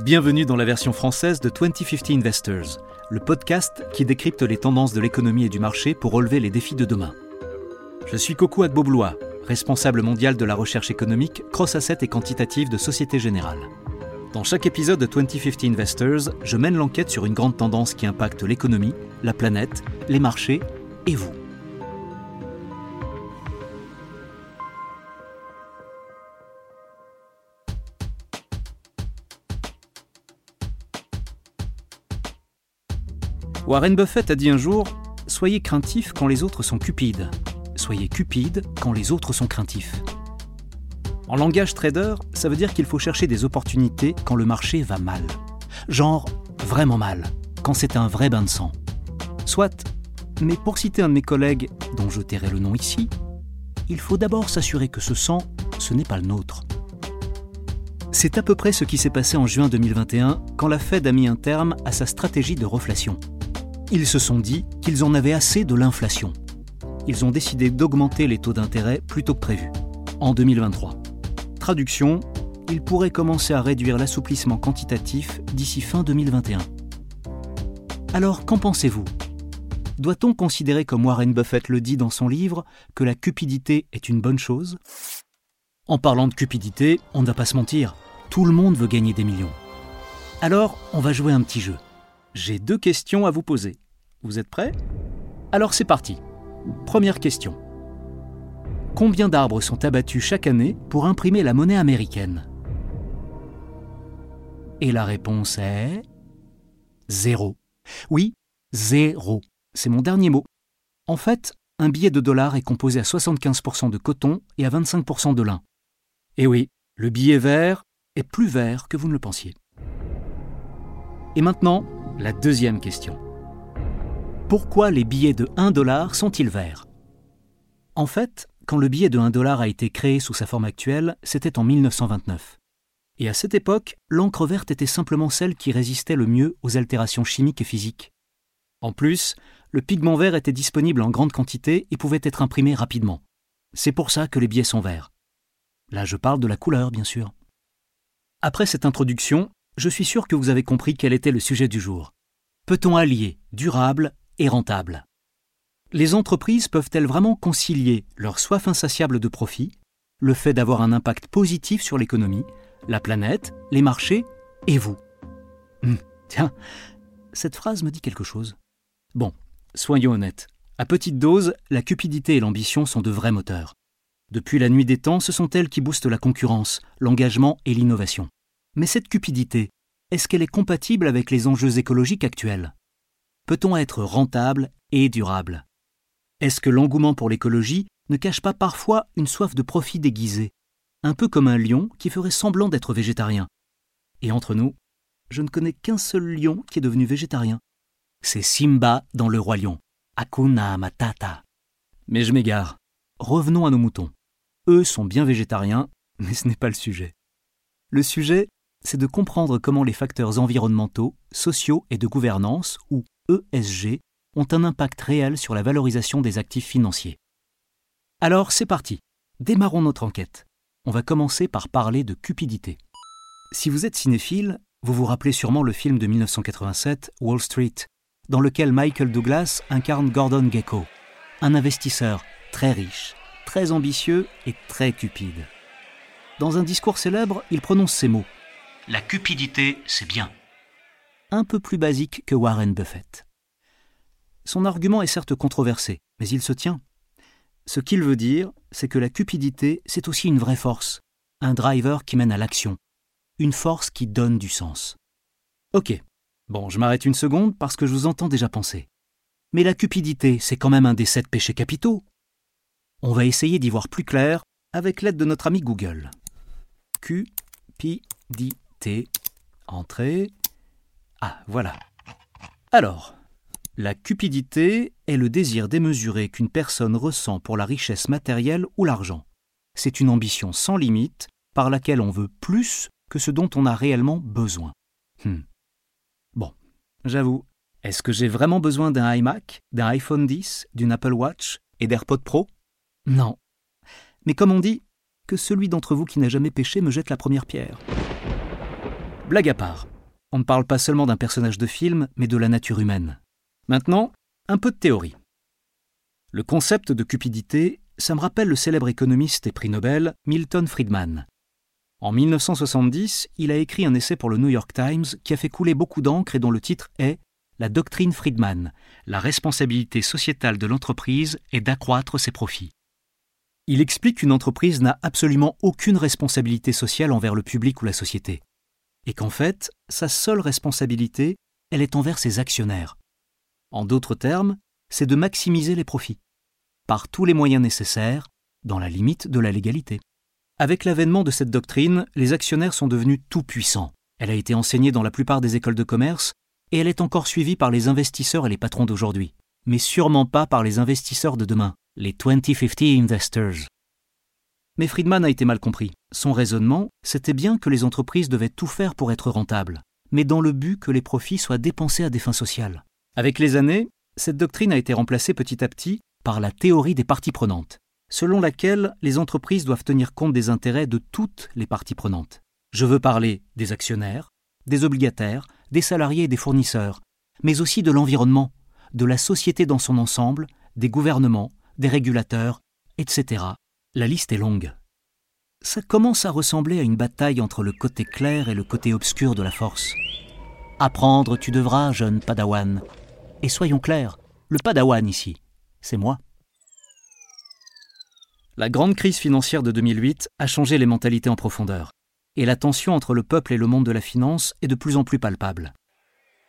Bienvenue dans la version française de 2050 Investors, le podcast qui décrypte les tendances de l'économie et du marché pour relever les défis de demain. Je suis Coco Agboblois, responsable mondial de la recherche économique, cross-asset et quantitative de Société Générale. Dans chaque épisode de 2050 Investors, je mène l'enquête sur une grande tendance qui impacte l'économie, la planète, les marchés et vous. Warren Buffett a dit un jour Soyez craintifs quand les autres sont cupides. Soyez cupides quand les autres sont craintifs. En langage trader, ça veut dire qu'il faut chercher des opportunités quand le marché va mal. Genre vraiment mal, quand c'est un vrai bain de sang. Soit, mais pour citer un de mes collègues, dont je tairai le nom ici, il faut d'abord s'assurer que ce sang, ce n'est pas le nôtre. C'est à peu près ce qui s'est passé en juin 2021 quand la Fed a mis un terme à sa stratégie de reflation. Ils se sont dit qu'ils en avaient assez de l'inflation. Ils ont décidé d'augmenter les taux d'intérêt plus tôt que prévu, en 2023. Traduction, ils pourraient commencer à réduire l'assouplissement quantitatif d'ici fin 2021. Alors, qu'en pensez-vous? Doit-on considérer, comme Warren Buffett le dit dans son livre, que la cupidité est une bonne chose? En parlant de cupidité, on ne va pas se mentir, tout le monde veut gagner des millions. Alors, on va jouer un petit jeu. J'ai deux questions à vous poser. Vous êtes prêts? Alors c'est parti. Première question. Combien d'arbres sont abattus chaque année pour imprimer la monnaie américaine? Et la réponse est... Zéro. Oui, zéro. C'est mon dernier mot. En fait, un billet de dollar est composé à 75% de coton et à 25% de lin. Et oui, le billet vert est plus vert que vous ne le pensiez. Et maintenant, la deuxième question. Pourquoi les billets de 1 dollar sont-ils verts? En fait, quand le billet de 1 dollar a été créé sous sa forme actuelle, c'était en 1929. Et à cette époque, l'encre verte était simplement celle qui résistait le mieux aux altérations chimiques et physiques. En plus, le pigment vert était disponible en grande quantité et pouvait être imprimé rapidement. C'est pour ça que les billets sont verts. Là, je parle de la couleur, bien sûr. Après cette introduction, je suis sûr que vous avez compris quel était le sujet du jour. Peut-on allier durable rentable Les entreprises peuvent-elles vraiment concilier leur soif insatiable de profit, le fait d'avoir un impact positif sur l'économie, la planète, les marchés et vous? Hum, Tiens, cette phrase me dit quelque chose. Bon, soyons honnêtes. À petite dose, la cupidité et l'ambition sont de vrais moteurs. Depuis la nuit des temps, ce sont elles qui boostent la concurrence, l'engagement et l'innovation. Mais cette cupidité, est-ce qu'elle est compatible avec les enjeux écologiques actuels? Peut-on être rentable et durable? Est-ce que l'engouement pour l'écologie ne cache pas parfois une soif de profit déguisée, un peu comme un lion qui ferait semblant d'être végétarien Et entre nous, je ne connais qu'un seul lion qui est devenu végétarien. C'est Simba dans Le Roi Lion. Akuna Matata. Mais je m'égare. Revenons à nos moutons. Eux sont bien végétariens, mais ce n'est pas le sujet. Le sujet, c'est de comprendre comment les facteurs environnementaux, sociaux et de gouvernance, ou ESG, ont un impact réel sur la valorisation des actifs financiers. Alors c'est parti, démarrons notre enquête. On va commencer par parler de cupidité. Si vous êtes cinéphile, vous vous rappelez sûrement le film de 1987, Wall Street, dans lequel Michael Douglas incarne Gordon Gekko, un investisseur très riche, très ambitieux et très cupide. Dans un discours célèbre, il prononce ces mots la cupidité, c'est bien. Un peu plus basique que Warren Buffett. Son argument est certes controversé, mais il se tient. Ce qu'il veut dire, c'est que la cupidité, c'est aussi une vraie force, un driver qui mène à l'action, une force qui donne du sens. Ok, bon, je m'arrête une seconde parce que je vous entends déjà penser. Mais la cupidité, c'est quand même un des sept péchés capitaux. On va essayer d'y voir plus clair avec l'aide de notre ami Google. Cupidité. Entrée. Ah, voilà. Alors, la cupidité est le désir démesuré qu'une personne ressent pour la richesse matérielle ou l'argent. C'est une ambition sans limite par laquelle on veut plus que ce dont on a réellement besoin. Hmm. Bon, j'avoue, est-ce que j'ai vraiment besoin d'un iMac, d'un iPhone 10, d'une Apple Watch et d'AirPod Pro? Non. Mais comme on dit, que celui d'entre vous qui n'a jamais péché me jette la première pierre. Blague à part, on ne parle pas seulement d'un personnage de film, mais de la nature humaine. Maintenant, un peu de théorie. Le concept de cupidité, ça me rappelle le célèbre économiste et prix Nobel Milton Friedman. En 1970, il a écrit un essai pour le New York Times qui a fait couler beaucoup d'encre et dont le titre est La doctrine Friedman, la responsabilité sociétale de l'entreprise est d'accroître ses profits. Il explique qu'une entreprise n'a absolument aucune responsabilité sociale envers le public ou la société, et qu'en fait, sa seule responsabilité, elle est envers ses actionnaires. En d'autres termes, c'est de maximiser les profits, par tous les moyens nécessaires, dans la limite de la légalité. Avec l'avènement de cette doctrine, les actionnaires sont devenus tout puissants. Elle a été enseignée dans la plupart des écoles de commerce, et elle est encore suivie par les investisseurs et les patrons d'aujourd'hui, mais sûrement pas par les investisseurs de demain les 2050 Investors. Mais Friedman a été mal compris. Son raisonnement, c'était bien que les entreprises devaient tout faire pour être rentables, mais dans le but que les profits soient dépensés à des fins sociales. Avec les années, cette doctrine a été remplacée petit à petit par la théorie des parties prenantes, selon laquelle les entreprises doivent tenir compte des intérêts de toutes les parties prenantes. Je veux parler des actionnaires, des obligataires, des salariés et des fournisseurs, mais aussi de l'environnement, de la société dans son ensemble, des gouvernements, des régulateurs, etc. La liste est longue. Ça commence à ressembler à une bataille entre le côté clair et le côté obscur de la force. Apprendre tu devras, jeune Padawan. Et soyons clairs, le Padawan ici, c'est moi. La grande crise financière de 2008 a changé les mentalités en profondeur, et la tension entre le peuple et le monde de la finance est de plus en plus palpable.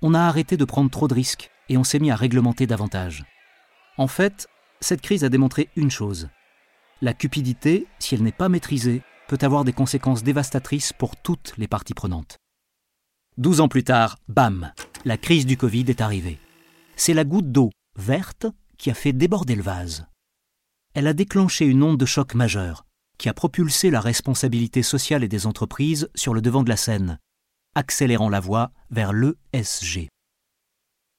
On a arrêté de prendre trop de risques et on s'est mis à réglementer davantage. En fait, cette crise a démontré une chose. La cupidité, si elle n'est pas maîtrisée, peut avoir des conséquences dévastatrices pour toutes les parties prenantes. Douze ans plus tard, bam, la crise du Covid est arrivée. C'est la goutte d'eau verte qui a fait déborder le vase. Elle a déclenché une onde de choc majeure, qui a propulsé la responsabilité sociale et des entreprises sur le devant de la scène, accélérant la voie vers l'ESG.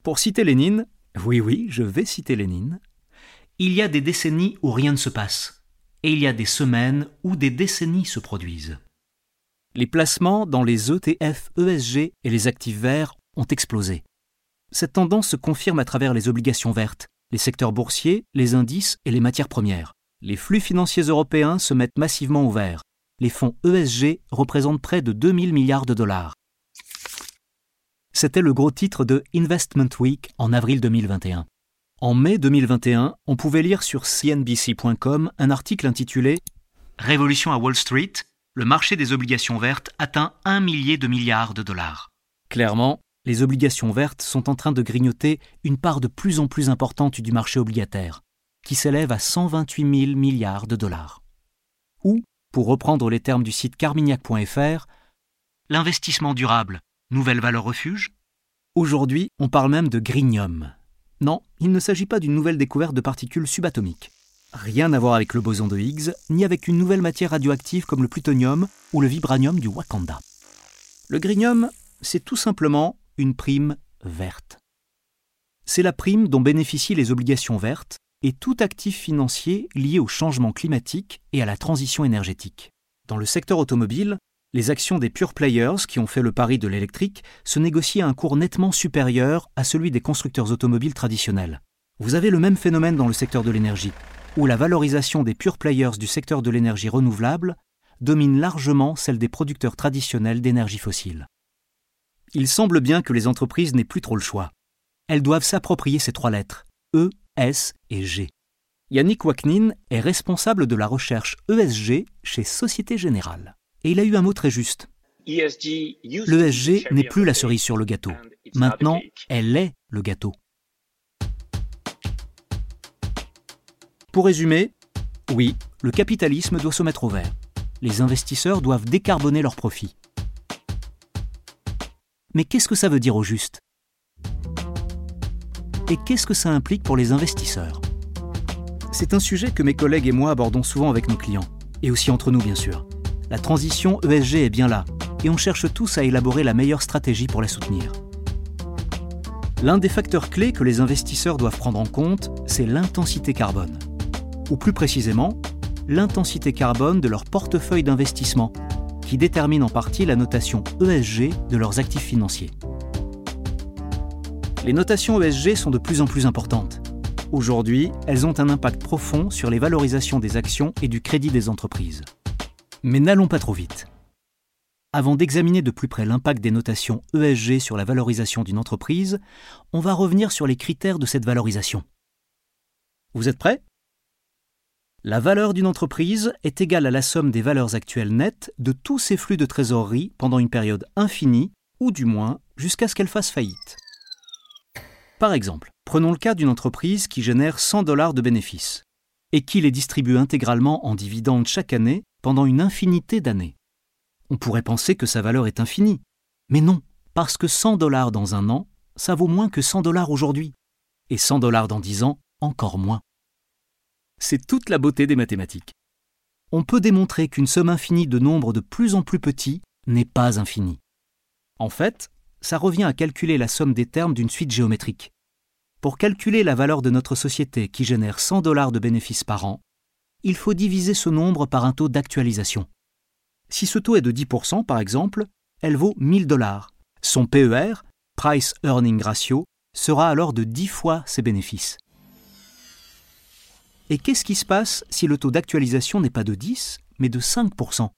Pour citer Lénine, oui oui, je vais citer Lénine, il y a des décennies où rien ne se passe, et il y a des semaines où des décennies se produisent. Les placements dans les ETF, ESG et les actifs verts ont explosé. Cette tendance se confirme à travers les obligations vertes, les secteurs boursiers, les indices et les matières premières. Les flux financiers européens se mettent massivement ouverts. Les fonds ESG représentent près de 2000 milliards de dollars. C'était le gros titre de Investment Week en avril 2021. En mai 2021, on pouvait lire sur cnbc.com un article intitulé Révolution à Wall Street, le marché des obligations vertes atteint un millier de milliards de dollars. Clairement, les obligations vertes sont en train de grignoter une part de plus en plus importante du marché obligataire, qui s'élève à 128 000 milliards de dollars. Ou, pour reprendre les termes du site carmignac.fr, l'investissement durable, nouvelle valeur refuge Aujourd'hui, on parle même de greenium, non, il ne s'agit pas d'une nouvelle découverte de particules subatomiques. Rien à voir avec le boson de Higgs, ni avec une nouvelle matière radioactive comme le plutonium ou le vibranium du Wakanda. Le grinium, c'est tout simplement une prime verte. C'est la prime dont bénéficient les obligations vertes et tout actif financier lié au changement climatique et à la transition énergétique. Dans le secteur automobile, les actions des pure players qui ont fait le pari de l'électrique se négocient à un cours nettement supérieur à celui des constructeurs automobiles traditionnels. Vous avez le même phénomène dans le secteur de l'énergie, où la valorisation des pure players du secteur de l'énergie renouvelable domine largement celle des producteurs traditionnels d'énergie fossile. Il semble bien que les entreprises n'aient plus trop le choix. Elles doivent s'approprier ces trois lettres, E, S et G. Yannick Waknin est responsable de la recherche ESG chez Société Générale. Et il a eu un mot très juste. L'ESG n'est plus la cerise sur le gâteau. Maintenant, elle est le gâteau. Pour résumer, oui, le capitalisme doit se mettre au vert. Les investisseurs doivent décarboner leurs profits. Mais qu'est-ce que ça veut dire au juste? Et qu'est-ce que ça implique pour les investisseurs? C'est un sujet que mes collègues et moi abordons souvent avec nos clients, et aussi entre nous bien sûr. La transition ESG est bien là, et on cherche tous à élaborer la meilleure stratégie pour la soutenir. L'un des facteurs clés que les investisseurs doivent prendre en compte, c'est l'intensité carbone. Ou plus précisément, l'intensité carbone de leur portefeuille d'investissement, qui déterminent en partie la notation ESG de leurs actifs financiers. Les notations ESG sont de plus en plus importantes. Aujourd'hui, elles ont un impact profond sur les valorisations des actions et du crédit des entreprises. Mais n'allons pas trop vite. Avant d'examiner de plus près l'impact des notations ESG sur la valorisation d'une entreprise, on va revenir sur les critères de cette valorisation. Vous êtes prêts? La valeur d'une entreprise est égale à la somme des valeurs actuelles nettes de tous ses flux de trésorerie pendant une période infinie, ou du moins jusqu'à ce qu'elle fasse faillite. Par exemple, prenons le cas d'une entreprise qui génère 100 dollars de bénéfices et qui les distribue intégralement en dividendes chaque année pendant une infinité d'années. On pourrait penser que sa valeur est infinie. Mais non, parce que 100 dollars dans un an, ça vaut moins que 100 dollars aujourd'hui. Et 100 dollars dans 10 ans, encore moins. C'est toute la beauté des mathématiques. On peut démontrer qu'une somme infinie de nombres de plus en plus petits n'est pas infinie. En fait, ça revient à calculer la somme des termes d'une suite géométrique. Pour calculer la valeur de notre société qui génère 100 dollars de bénéfices par an, il faut diviser ce nombre par un taux d'actualisation. Si ce taux est de 10%, par exemple, elle vaut 1000 dollars. Son PER, Price Earning Ratio, sera alors de 10 fois ses bénéfices. Et qu'est-ce qui se passe si le taux d'actualisation n'est pas de 10, mais de 5%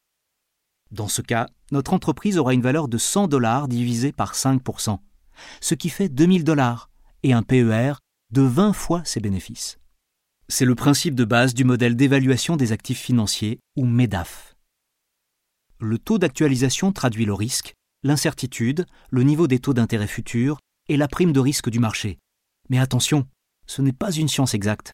Dans ce cas, notre entreprise aura une valeur de 100 dollars divisée par 5%, ce qui fait 2000 dollars, et un PER de 20 fois ses bénéfices. C'est le principe de base du modèle d'évaluation des actifs financiers, ou MEDAF le taux d'actualisation traduit le risque, l'incertitude, le niveau des taux d'intérêt futurs et la prime de risque du marché. Mais attention, ce n'est pas une science exacte.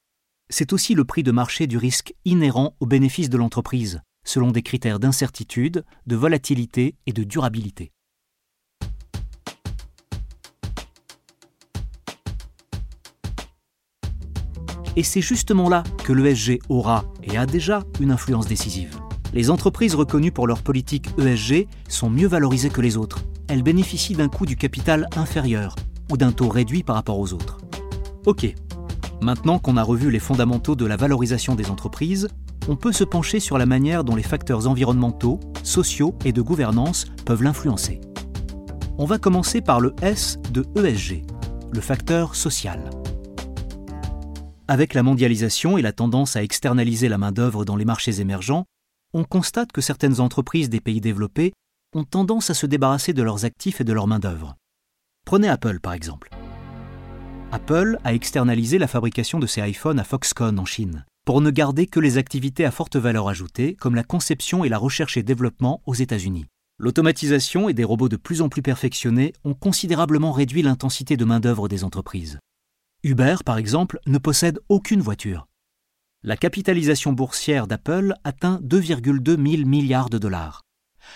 C'est aussi le prix de marché du risque inhérent au bénéfice de l'entreprise, selon des critères d'incertitude, de volatilité et de durabilité. Et c'est justement là que l'ESG aura et a déjà une influence décisive les entreprises reconnues pour leur politique ESG sont mieux valorisées que les autres. Elles bénéficient d'un coût du capital inférieur ou d'un taux réduit par rapport aux autres. Ok, maintenant qu'on a revu les fondamentaux de la valorisation des entreprises, on peut se pencher sur la manière dont les facteurs environnementaux, sociaux et de gouvernance peuvent l'influencer. On va commencer par le S de ESG, le facteur social. Avec la mondialisation et la tendance à externaliser la main-d'œuvre dans les marchés émergents, on constate que certaines entreprises des pays développés ont tendance à se débarrasser de leurs actifs et de leur main-d'œuvre. Prenez Apple par exemple. Apple a externalisé la fabrication de ses iPhones à Foxconn en Chine, pour ne garder que les activités à forte valeur ajoutée, comme la conception et la recherche et développement aux États-Unis. L'automatisation et des robots de plus en plus perfectionnés ont considérablement réduit l'intensité de main-d'œuvre des entreprises. Uber, par exemple, ne possède aucune voiture la capitalisation boursière d'Apple atteint 2,2 000 milliards de dollars,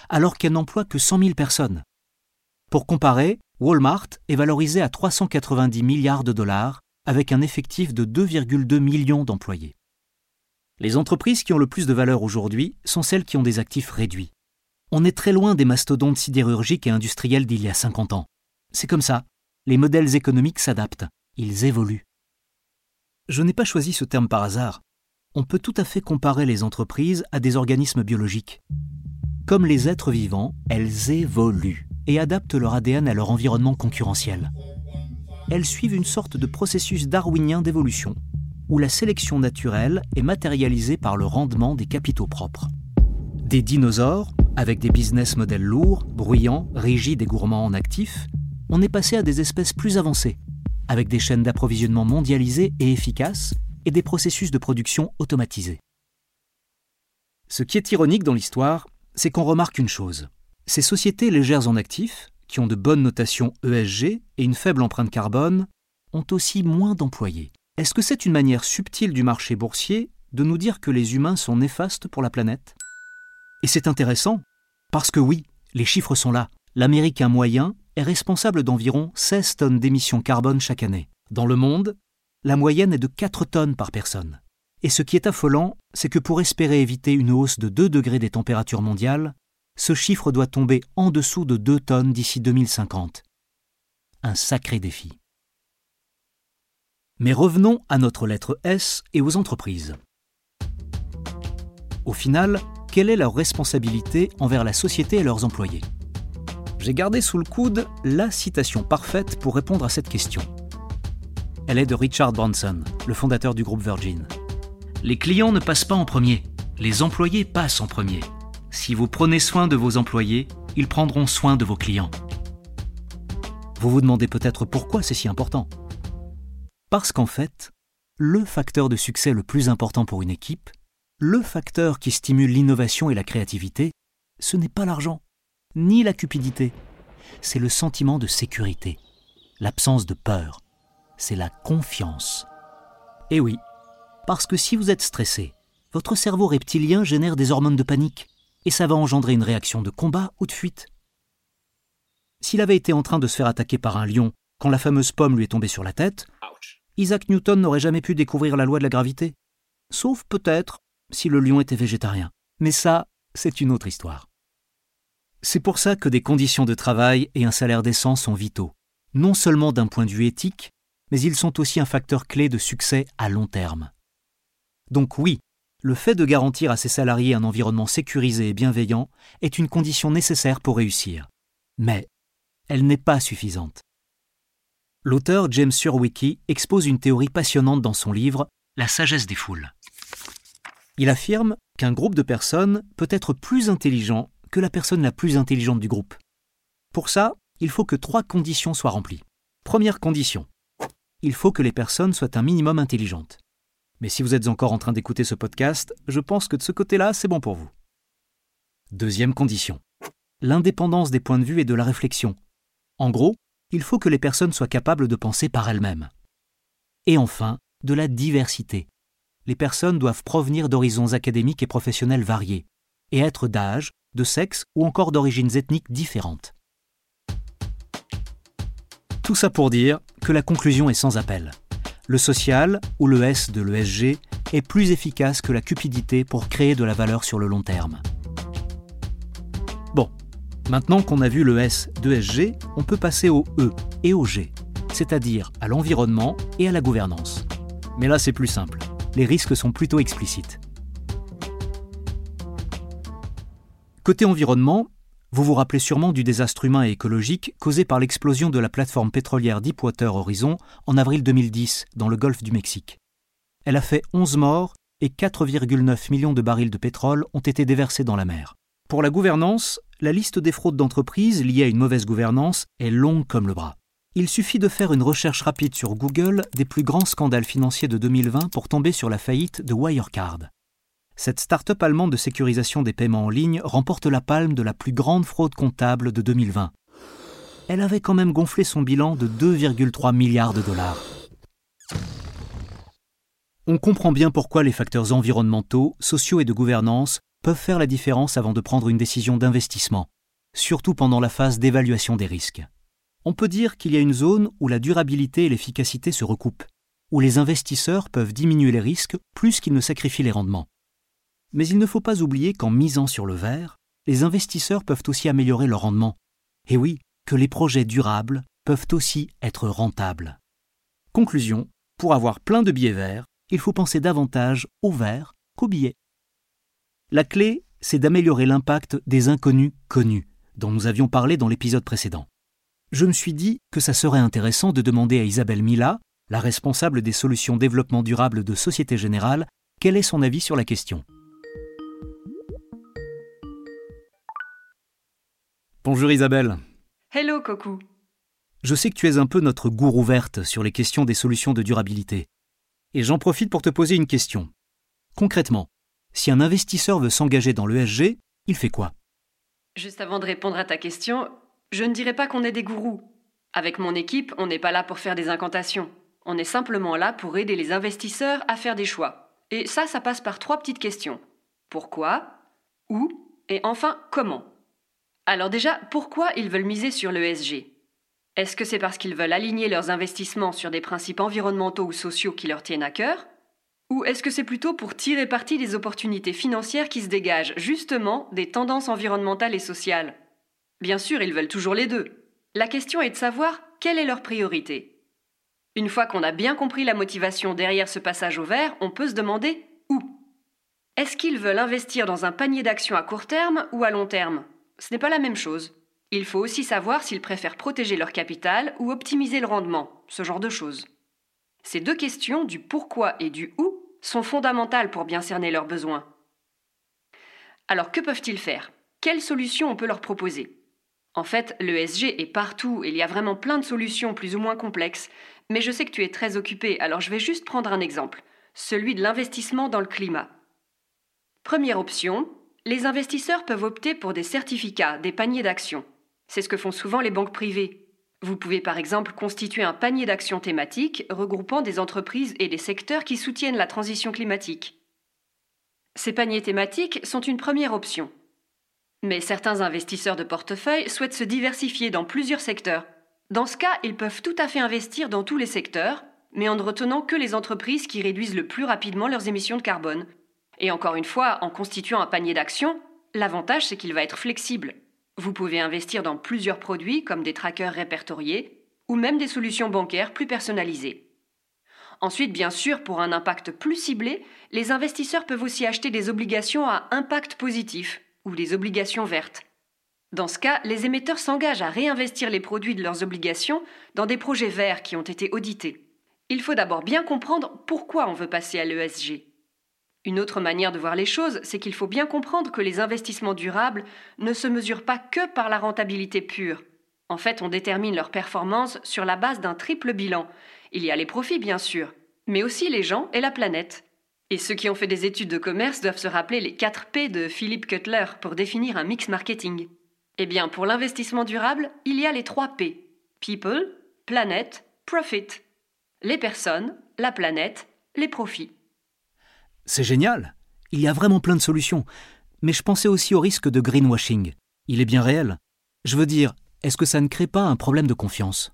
alors qu'elle n'emploie que 100 000 personnes. Pour comparer, Walmart est valorisé à 390 milliards de dollars avec un effectif de 2,2 millions d'employés. Les entreprises qui ont le plus de valeur aujourd'hui sont celles qui ont des actifs réduits. On est très loin des mastodontes sidérurgiques et industriels d'il y a 50 ans. C'est comme ça. Les modèles économiques s'adaptent. Ils évoluent. Je n'ai pas choisi ce terme par hasard on peut tout à fait comparer les entreprises à des organismes biologiques. Comme les êtres vivants, elles évoluent et adaptent leur ADN à leur environnement concurrentiel. Elles suivent une sorte de processus darwinien d'évolution, où la sélection naturelle est matérialisée par le rendement des capitaux propres. Des dinosaures, avec des business models lourds, bruyants, rigides et gourmands en actifs, on est passé à des espèces plus avancées, avec des chaînes d'approvisionnement mondialisées et efficaces, et des processus de production automatisés. Ce qui est ironique dans l'histoire, c'est qu'on remarque une chose. Ces sociétés légères en actifs, qui ont de bonnes notations ESG et une faible empreinte carbone, ont aussi moins d'employés. Est-ce que c'est une manière subtile du marché boursier de nous dire que les humains sont néfastes pour la planète? Et c'est intéressant, parce que oui, les chiffres sont là. L'Américain moyen est responsable d'environ 16 tonnes d'émissions carbone chaque année. Dans le monde, la moyenne est de 4 tonnes par personne. Et ce qui est affolant, c'est que pour espérer éviter une hausse de 2 degrés des températures mondiales, ce chiffre doit tomber en dessous de 2 tonnes d'ici 2050. Un sacré défi. Mais revenons à notre lettre S et aux entreprises. Au final, quelle est leur responsabilité envers la société et leurs employés? J'ai gardé sous le coude la citation parfaite pour répondre à cette question. Elle est de Richard Branson, le fondateur du groupe Virgin. Les clients ne passent pas en premier, les employés passent en premier. Si vous prenez soin de vos employés, ils prendront soin de vos clients. Vous vous demandez peut-être pourquoi c'est si important. Parce qu'en fait, le facteur de succès le plus important pour une équipe, le facteur qui stimule l'innovation et la créativité, ce n'est pas l'argent, ni la cupidité, c'est le sentiment de sécurité, l'absence de peur, c'est la confiance. Et oui, parce que si vous êtes stressé, votre cerveau reptilien génère des hormones de panique, et ça va engendrer une réaction de combat ou de fuite. S'il avait été en train de se faire attaquer par un lion quand la fameuse pomme lui est tombée sur la tête, Isaac Newton n'aurait jamais pu découvrir la loi de la gravité. Sauf peut-être si le lion était végétarien. Mais ça, c'est une autre histoire. C'est pour ça que des conditions de travail et un salaire décent sont vitaux, non seulement d'un point de vue éthique, mais ils sont aussi un facteur clé de succès à long terme. Donc oui, le fait de garantir à ses salariés un environnement sécurisé et bienveillant est une condition nécessaire pour réussir. Mais elle n'est pas suffisante. L'auteur James Surowiecki expose une théorie passionnante dans son livre La sagesse des foules. Il affirme qu'un groupe de personnes peut être plus intelligent la personne la plus intelligente du groupe. Pour ça, il faut que trois conditions soient remplies. Première condition, il faut que les personnes soient un minimum intelligentes. Mais si vous êtes encore en train d'écouter ce podcast, je pense que de ce côté-là, c'est bon pour vous. Deuxième condition, l'indépendance des points de vue et de la réflexion. En gros, il faut que les personnes soient capables de penser par elles-mêmes. Et enfin, de la diversité. Les personnes doivent provenir d'horizons académiques et professionnels variés, et être d'âge, de sexe ou encore d'origines ethniques différentes. Tout ça pour dire que la conclusion est sans appel. Le social, ou le S de l'ESG, est plus efficace que la cupidité pour créer de la valeur sur le long terme. Bon, maintenant qu'on a vu le S de SG, on peut passer au E et au G, c'est-à-dire à, l'environnement et à la gouvernance. Mais là c'est plus simple, les risques sont plutôt explicites. Côté environnement, vous vous rappelez sûrement du désastre humain et écologique causé par l'explosion de la plateforme pétrolière Deepwater Horizon en avril 2010 dans le golfe du Mexique. Elle a fait 11 morts et 4,9 millions de barils de pétrole ont été déversés dans la mer. Pour la gouvernance, la liste des fraudes d'entreprises liées à une mauvaise gouvernance est longue comme le bras. Il suffit de faire une recherche rapide sur Google des plus grands scandales financiers de 2020 pour tomber sur la faillite de Wirecard cette start-up allemande de sécurisation des paiements en ligne remporte la palme de la plus grande fraude comptable de 2020. Elle avait quand même gonflé son bilan de 2,3 milliards de dollars. On comprend bien pourquoi les facteurs environnementaux, sociaux et de gouvernance peuvent faire la différence avant de prendre une décision d'investissement, surtout pendant la phase d'évaluation des risques. On peut dire qu'il y a une zone où la durabilité et l'efficacité se recoupent, où les investisseurs peuvent diminuer les risques plus qu'ils ne sacrifient les rendements. Mais il ne faut pas oublier qu'en misant sur le vert, les investisseurs peuvent aussi améliorer leur rendement. Et oui, que les projets durables peuvent aussi être rentables. Conclusion, pour avoir plein de billets verts, il faut penser davantage au vert qu'aux billets. La clé, c'est d'améliorer l'impact des inconnus connus, dont nous avions parlé dans l'épisode précédent. Je me suis dit que ça serait intéressant de demander à Isabelle Mila, la responsable des solutions développement durable de Société Générale, quel est son avis sur la question. Bonjour Isabelle. Hello Coco. Je sais que tu es un peu notre gourou verte sur les questions des solutions de durabilité. Et j'en profite pour te poser une question. Concrètement, si un investisseur veut s'engager dans l'ESG, il fait quoi? Juste avant de répondre à ta question, je ne dirais pas qu'on est des gourous. Avec mon équipe, on n'est pas là pour faire des incantations. On est simplement là pour aider les investisseurs à faire des choix. Et ça, ça passe par trois petites questions. Pourquoi? Où? Et enfin, comment? Alors déjà, pourquoi ils veulent miser sur l'ESG Est-ce que c'est parce qu'ils veulent aligner leurs investissements sur des principes environnementaux ou sociaux qui leur tiennent à cœur? Ou est-ce que c'est plutôt pour tirer parti des opportunités financières qui se dégagent justement des tendances environnementales et sociales? Bien sûr, ils veulent toujours les deux. La question est de savoir quelle est leur priorité. Une fois qu'on a bien compris la motivation derrière ce passage au vert, on peut se demander où? Est-ce qu'ils veulent investir dans un panier d'actions à court terme ou à long terme? Ce n'est pas la même chose. Il faut aussi savoir s'ils préfèrent protéger leur capital ou optimiser le rendement, ce genre de choses. Ces deux questions, du pourquoi et du où, sont fondamentales pour bien cerner leurs besoins. Alors que peuvent-ils faire? Quelles solutions on peut leur proposer? En fait, l'ESG est partout et il y a vraiment plein de solutions plus ou moins complexes, mais je sais que tu es très occupé, alors je vais juste prendre un exemple, celui de l'investissement dans le climat. Première option, les investisseurs peuvent opter pour des certificats, des paniers d'actions. C'est ce que font souvent les banques privées. Vous pouvez par exemple constituer un panier d'actions thématiques regroupant des entreprises et des secteurs qui soutiennent la transition climatique. Ces paniers thématiques sont une première option. Mais certains investisseurs de portefeuille souhaitent se diversifier dans plusieurs secteurs. Dans ce cas, ils peuvent tout à fait investir dans tous les secteurs, mais en ne retenant que les entreprises qui réduisent le plus rapidement leurs émissions de carbone. Et encore une fois, en constituant un panier d'actions, l'avantage c'est qu'il va être flexible. Vous pouvez investir dans plusieurs produits comme des trackers répertoriés ou même des solutions bancaires plus personnalisées. Ensuite, bien sûr, pour un impact plus ciblé, les investisseurs peuvent aussi acheter des obligations à impact positif ou des obligations vertes. Dans ce cas, les émetteurs s'engagent à réinvestir les produits de leurs obligations dans des projets verts qui ont été audités. Il faut d'abord bien comprendre pourquoi on veut passer à l'ESG. Une autre manière de voir les choses, c'est qu'il faut bien comprendre que les investissements durables ne se mesurent pas que par la rentabilité pure. En fait, on détermine leur performance sur la base d'un triple bilan. Il y a les profits, bien sûr, mais aussi les gens et la planète. Et ceux qui ont fait des études de commerce doivent se rappeler les 4 P de Philippe Cutler pour définir un mix marketing. Eh bien, pour l'investissement durable, il y a les 3 P. People, Planet, Profit. Les personnes, la planète, les profits. C'est génial. Il y a vraiment plein de solutions. Mais je pensais aussi au risque de greenwashing. Il est bien réel. Je veux dire, est-ce que ça ne crée pas un problème de confiance?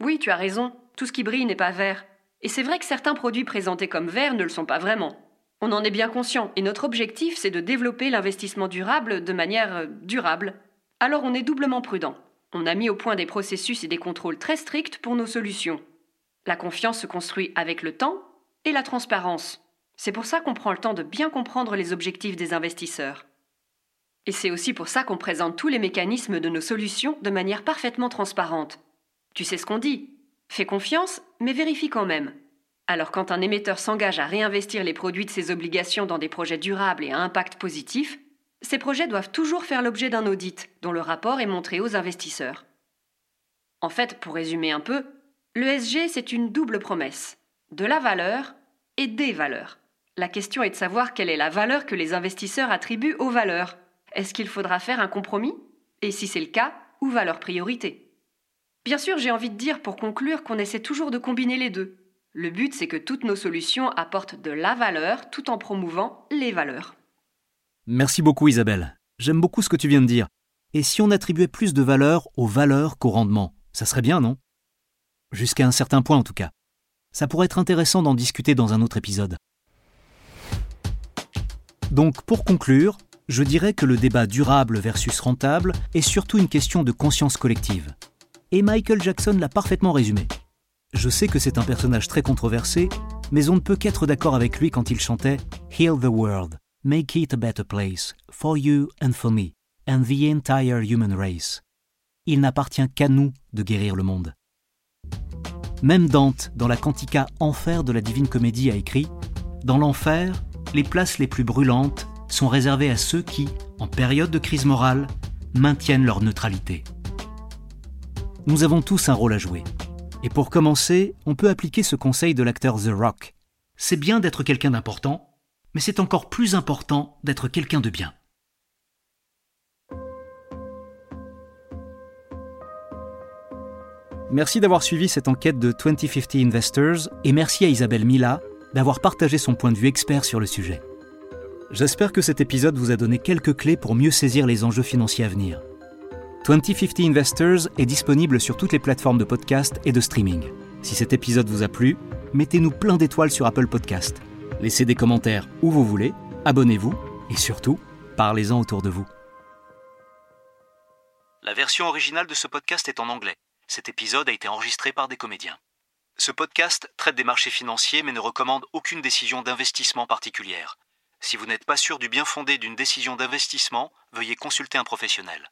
Oui, tu as raison. Tout ce qui brille n'est pas vert. Et c'est vrai que certains produits présentés comme verts ne le sont pas vraiment. On en est bien conscient, et notre objectif, c'est de développer l'investissement durable de manière euh, durable. Alors on est doublement prudent. On a mis au point des processus et des contrôles très stricts pour nos solutions. La confiance se construit avec le temps et la transparence. C'est pour ça qu'on prend le temps de bien comprendre les objectifs des investisseurs. Et c'est aussi pour ça qu'on présente tous les mécanismes de nos solutions de manière parfaitement transparente. Tu sais ce qu'on dit Fais confiance, mais vérifie quand même. Alors quand un émetteur s'engage à réinvestir les produits de ses obligations dans des projets durables et à impact positif, ces projets doivent toujours faire l'objet d'un audit dont le rapport est montré aux investisseurs. En fait, pour résumer un peu, l'ESG c'est une double promesse, de la valeur et des valeurs. La question est de savoir quelle est la valeur que les investisseurs attribuent aux valeurs. Est-ce qu'il faudra faire un compromis? Et si c'est le cas, où va leur priorité? Bien sûr, j'ai envie de dire pour conclure qu'on essaie toujours de combiner les deux. Le but, c'est que toutes nos solutions apportent de la valeur tout en promouvant les valeurs. Merci beaucoup Isabelle. J'aime beaucoup ce que tu viens de dire. Et si on attribuait plus de valeur aux valeurs qu'au rendement Ça serait bien, non? Jusqu'à un certain point en tout cas. Ça pourrait être intéressant d'en discuter dans un autre épisode. Donc pour conclure, je dirais que le débat durable versus rentable est surtout une question de conscience collective. Et Michael Jackson l'a parfaitement résumé. Je sais que c'est un personnage très controversé, mais on ne peut qu'être d'accord avec lui quand il chantait Heal the world, make it a better place, for you and for me, and the entire human race. Il n'appartient qu'à nous de guérir le monde. Même Dante, dans la cantica Enfer de la Divine Comédie, a écrit Dans l'enfer, les places les plus brûlantes sont réservées à ceux qui, en période de crise morale, maintiennent leur neutralité. Nous avons tous un rôle à jouer. Et pour commencer, on peut appliquer ce conseil de l'acteur The Rock. C'est bien d'être quelqu'un d'important, mais c'est encore plus important d'être quelqu'un de bien. Merci d'avoir suivi cette enquête de 2050 Investors et merci à Isabelle Mila d'avoir partagé son point de vue expert sur le sujet. J'espère que cet épisode vous a donné quelques clés pour mieux saisir les enjeux financiers à venir. 2050 Investors est disponible sur toutes les plateformes de podcast et de streaming. Si cet épisode vous a plu, mettez-nous plein d'étoiles sur Apple Podcast. Laissez des commentaires où vous voulez, abonnez-vous et surtout, parlez-en autour de vous. La version originale de ce podcast est en anglais. Cet épisode a été enregistré par des comédiens. Ce podcast traite des marchés financiers mais ne recommande aucune décision d'investissement particulière. Si vous n'êtes pas sûr du bien fondé d'une décision d'investissement, veuillez consulter un professionnel.